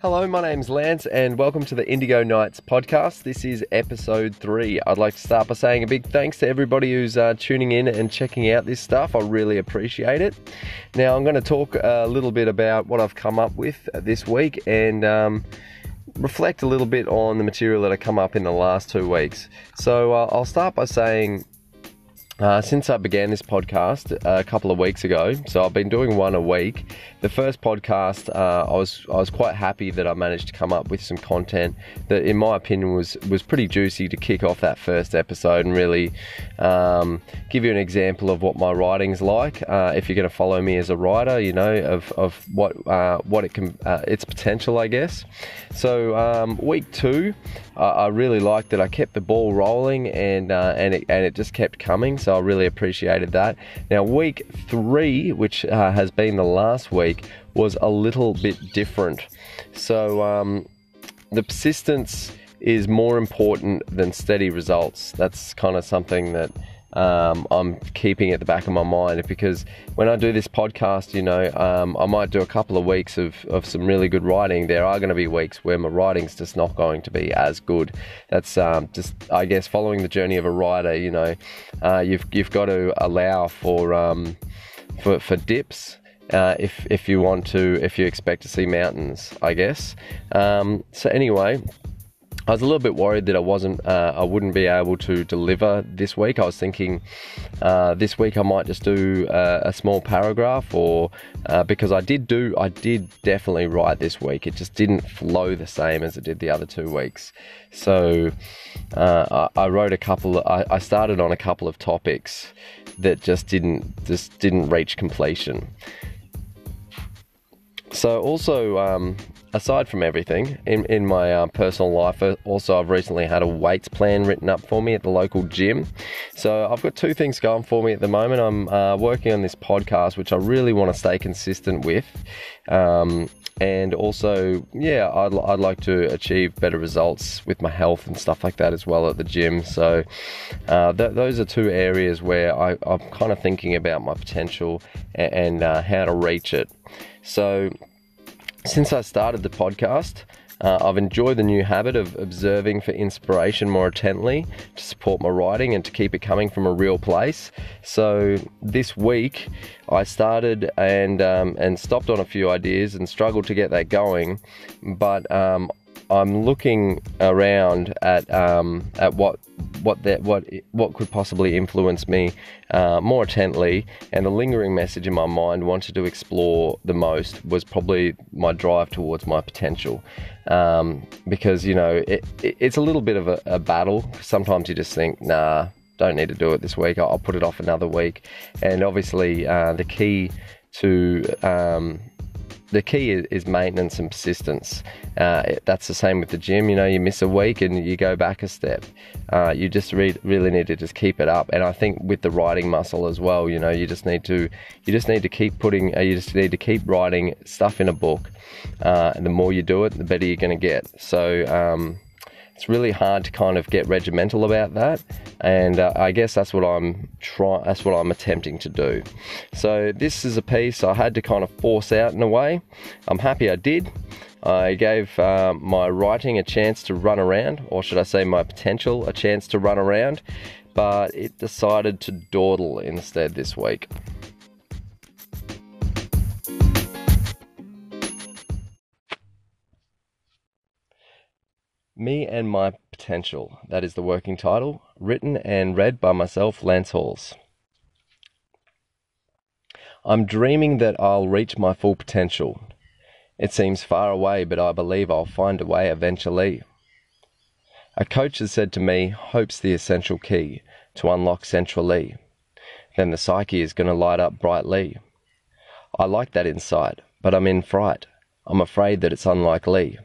Hello, my name's Lance, and welcome to the Indigo Nights podcast. This is episode three. I'd like to start by saying a big thanks to everybody who's uh, tuning in and checking out this stuff. I really appreciate it. Now, I'm going to talk a little bit about what I've come up with this week and um, reflect a little bit on the material that I come up in the last two weeks. So, uh, I'll start by saying uh, since I began this podcast a couple of weeks ago, so I've been doing one a week. The first podcast, uh, I was I was quite happy that I managed to come up with some content that, in my opinion, was was pretty juicy to kick off that first episode and really um, give you an example of what my writing's like. Uh, if you're going to follow me as a writer, you know of, of what uh, what it can uh, its potential, I guess. So um, week two, I really liked that I kept the ball rolling and uh, and it, and it just kept coming so I really appreciated that. Now, week three, which uh, has been the last week, was a little bit different. So, um, the persistence is more important than steady results. That's kind of something that um, I'm keeping at the back of my mind because when I do this podcast, you know, um, I might do a couple of weeks of, of some really good writing. There are going to be weeks where my writing's just not going to be as good. That's um, just, I guess, following the journey of a writer. You know, uh, you've you've got to allow for um, for for dips. Uh, if if you want to, if you expect to see mountains, I guess. Um, so anyway, I was a little bit worried that I wasn't, uh, I wouldn't be able to deliver this week. I was thinking uh, this week I might just do uh, a small paragraph, or uh, because I did do, I did definitely write this week. It just didn't flow the same as it did the other two weeks. So uh, I, I, wrote a couple. I, I started on a couple of topics that just didn't, just didn't reach completion. So also. Um, aside from everything, in, in my uh, personal life, uh, also I've recently had a weights plan written up for me at the local gym. So I've got two things going for me at the moment. I'm uh, working on this podcast, which I really want to stay consistent with. Um, and also, yeah, I'd, I'd like to achieve better results with my health and stuff like that as well at the gym. So, uh, th- those are two areas where I, am kind of thinking about my potential and, and uh, how to reach it. So, since I started the podcast, uh, I've enjoyed the new habit of observing for inspiration more intently to support my writing and to keep it coming from a real place. So this week, I started and um, and stopped on a few ideas and struggled to get that going, but um, I'm looking around at um, at what what that what what could possibly influence me uh, more intently, and the lingering message in my mind wanted to explore the most was probably my drive towards my potential, um, because you know it, it, it's a little bit of a, a battle. Sometimes you just think, nah, don't need to do it this week. I'll, I'll put it off another week, and obviously uh, the key to um, the key is, maintenance and persistence. Uh, that's the same with the gym. You know, you miss a week and you go back a step. Uh, you just re- really need to just keep it up. And I think with the writing muscle as well, you know, you just need to you just need to keep putting. Uh, you just need to keep writing stuff in a book. Uh, and the more you do it, the better you're going to get. So. Um, it's really hard to kind of get regimental about that, and uh, I guess that's what I'm trying. That's what I'm attempting to do. So this is a piece I had to kind of force out in a way. I'm happy I did. I gave uh, my writing a chance to run around, or should I say, my potential a chance to run around, but it decided to dawdle instead this week. Me and My Potential. That is the working title, written and read by myself, Lance Halls. I'm dreaming that I'll reach my full potential. It seems far away, but I believe I'll find a way eventually. A coach has said to me, Hope's the essential key to unlock centrally. Then the psyche is going to light up brightly. I like that insight, but I'm in fright. I'm afraid that it's unlikely.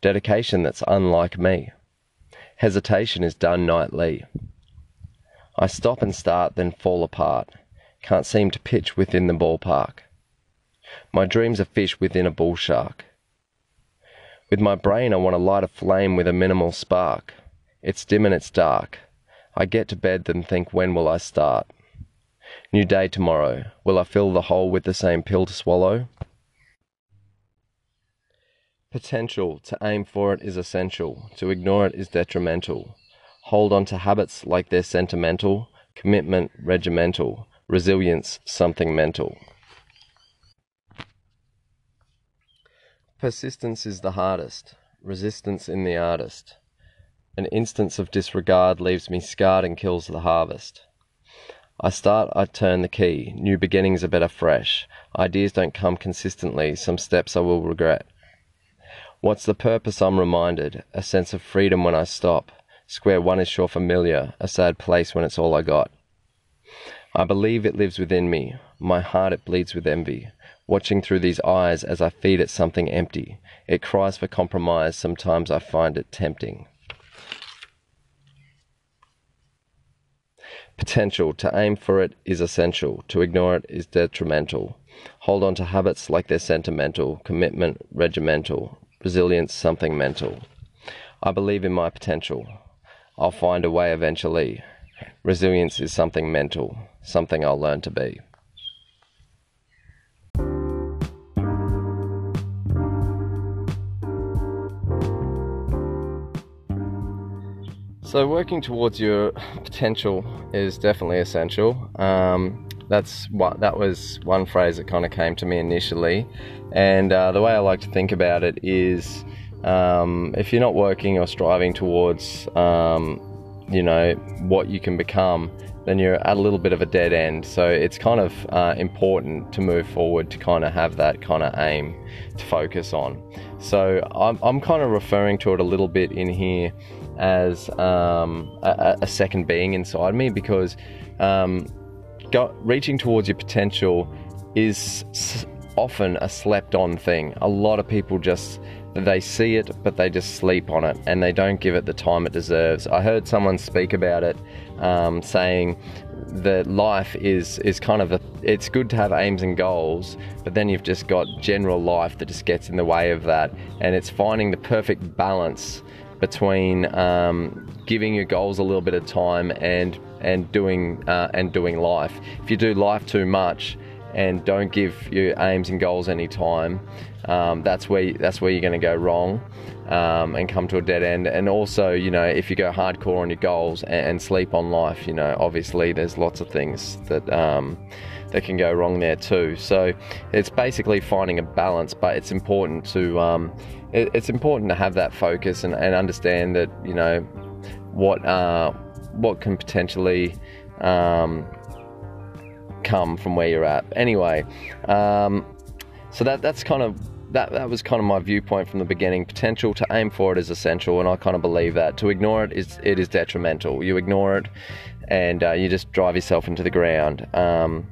Dedication that's unlike me. Hesitation is done nightly. I stop and start, then fall apart. Can't seem to pitch within the ballpark. My dreams are fish within a bull shark. With my brain, I want to light a flame with a minimal spark. It's dim and it's dark. I get to bed, then think, when will I start? New day tomorrow. Will I fill the hole with the same pill to swallow? Potential to aim for it is essential, to ignore it is detrimental. Hold on to habits like they're sentimental, commitment regimental, resilience something mental. Persistence is the hardest, resistance in the artist. An instance of disregard leaves me scarred and kills the harvest. I start, I turn the key. New beginnings are better fresh. Ideas don't come consistently. Some steps I will regret. What's the purpose? I'm reminded. A sense of freedom when I stop. Square one is sure familiar. A sad place when it's all I got. I believe it lives within me. My heart it bleeds with envy watching through these eyes as I feed it something empty. It cries for compromise, sometimes I find it tempting. Potential. To aim for it is essential. To ignore it is detrimental. Hold on to habits like they're sentimental. Commitment regimental. Resilience something mental. I believe in my potential. I'll find a way eventually. Resilience is something mental, something I'll learn to be. So working towards your potential is definitely essential. Um, that's what that was one phrase that kind of came to me initially, and uh, the way I like to think about it is, um, if you're not working or striving towards, um, you know, what you can become, then you're at a little bit of a dead end. So it's kind of uh, important to move forward to kind of have that kind of aim to focus on. So I'm, I'm kind of referring to it a little bit in here as um, a, a, second being inside me because um, go, reaching towards your potential is often a slept on thing. A lot of people just they see it but they just sleep on it and they don't give it the time it deserves. I heard someone speak about it um, saying that life is is kind of a it's good to have aims and goals but then you've just got general life that just gets in the way of that and it's finding the perfect balance between um, giving your goals a little bit of time and and doing uh, and doing life. If you do life too much and don't give your aims and goals any time, um, that's where that's where you're going to go wrong um, and come to a dead end. And also, you know, if you go hardcore on your goals and, and sleep on life, you know, obviously there's lots of things that um, that can go wrong there too. So it's basically finding a balance, but it's important to um, it, it's important to have that focus and, and understand that you know what uh, what can potentially um, come from where you're at. Anyway, um, so that that's kind of that that was kind of my viewpoint from the beginning. Potential to aim for it is essential, and I kind of believe that. To ignore it is it is detrimental. You ignore it, and uh, you just drive yourself into the ground. Um,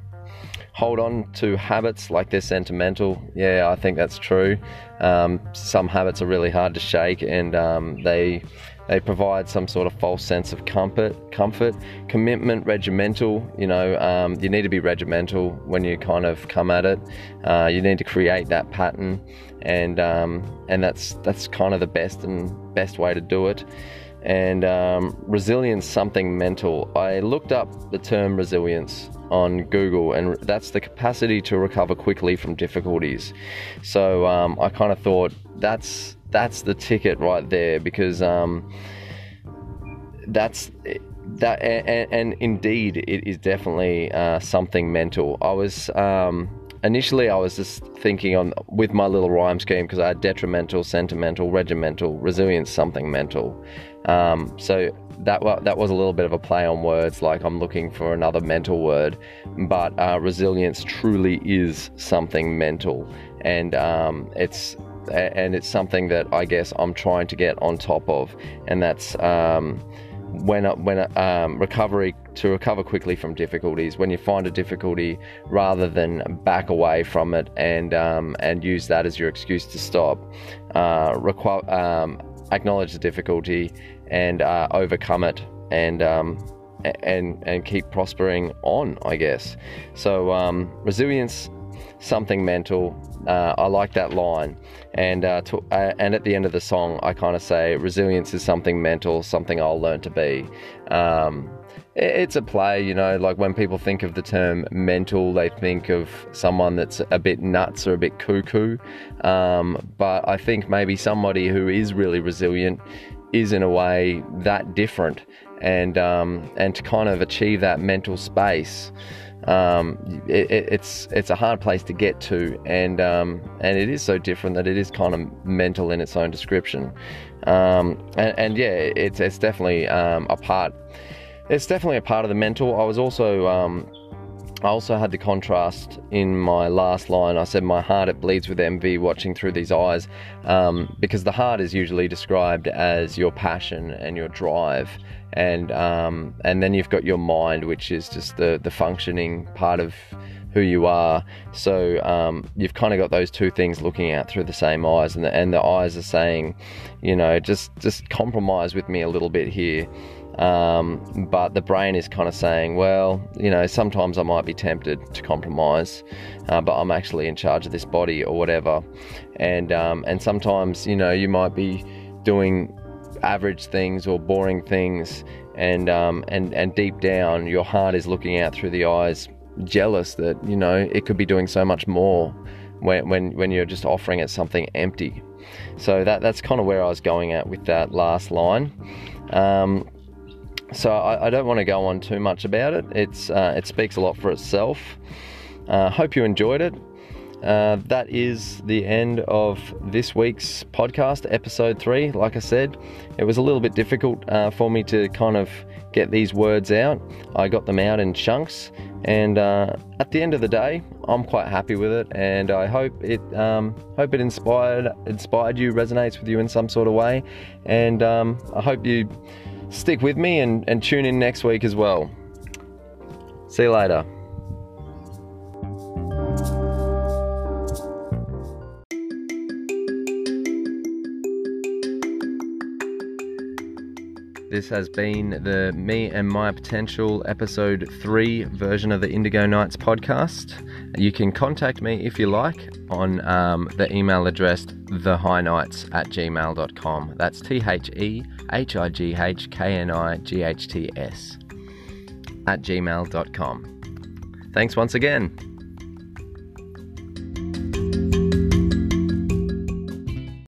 hold on to habits like they're sentimental. Yeah, I think that's true. Um, some habits are really hard to shake, and um, they they provide some sort of false sense of comfort. Comfort, commitment, regimental. You know, um, you need to be regimental when you kind of come at it. Uh, you need to create that pattern, and um, and that's that's kind of the best and best way to do it and um, resilience something mental. I looked up the term resilience on Google, and that's the capacity to recover quickly from difficulties. So um, I kind of thought that's that's the ticket right there because um, that's that, and, and, indeed it is definitely uh, something mental. I was um, initially I was just thinking on with my little rhyme scheme because I had detrimental, sentimental, regimental, resilience, something mental. Um, so that that was a little bit of a play on words, like I'm looking for another mental word, but uh, resilience truly is something mental, and um, it's and it's something that I guess I'm trying to get on top of, and that's. Um, when when um, recovery to recover quickly from difficulties when you find a difficulty rather than back away from it and um, and use that as your excuse to stop uh, requ- um, acknowledge the difficulty and uh, overcome it and um, and and keep prospering on I guess so um, resilience something mental uh, I like that line and uh, to, uh, and at the end of the song I kind of say resilience is something mental something I'll learn to be um, it's a play, you know, like when people think of the term mental, they think of someone that's a bit nuts or a bit cuckoo. Um, but I think maybe somebody who is really resilient is in a way that different. And, um, and to kind of achieve that mental space, um, it, it's it's a hard place to get to, and um, and it is so different that it is kind of mental in its own description, um, and, and, yeah, it's it's definitely um, a part it's definitely a part of the mental. I was also um, I also had the contrast in my last line. I said, My heart, it bleeds with envy watching through these eyes. Um, because the heart is usually described as your passion and your drive. And, um, and then you've got your mind, which is just the, the functioning part of who you are. So um, you've kind of got those two things looking out through the same eyes. And the, and the eyes are saying, you know, just, just compromise with me a little bit here. Um, but the brain is kind of saying, well, you know, sometimes I might be tempted to compromise, uh, but I'm actually in charge of this body or whatever. And um, and sometimes, you know, you might be doing average things or boring things, and um, and and deep down, your heart is looking out through the eyes, jealous that you know it could be doing so much more when when when you're just offering it something empty. So that that's kind of where I was going at with that last line. Um, so I, I don't want to go on too much about it. It's uh, it speaks a lot for itself. Uh, hope you enjoyed it. Uh, that is the end of this week's podcast, episode three. Like I said, it was a little bit difficult uh, for me to kind of get these words out. I got them out in chunks, and uh, at the end of the day, I'm quite happy with it. And I hope it um, hope it inspired inspired you, resonates with you in some sort of way, and um, I hope you stick with me and, and tune in next week as well. See you later. This has been the Me and My Potential episode 3 version of the Indigo Nights podcast. You can contact me if you like on um, the email address thehighknights at gmail.com. That's T H E H I G H K N I G H T S at gmail.com. Thanks once again.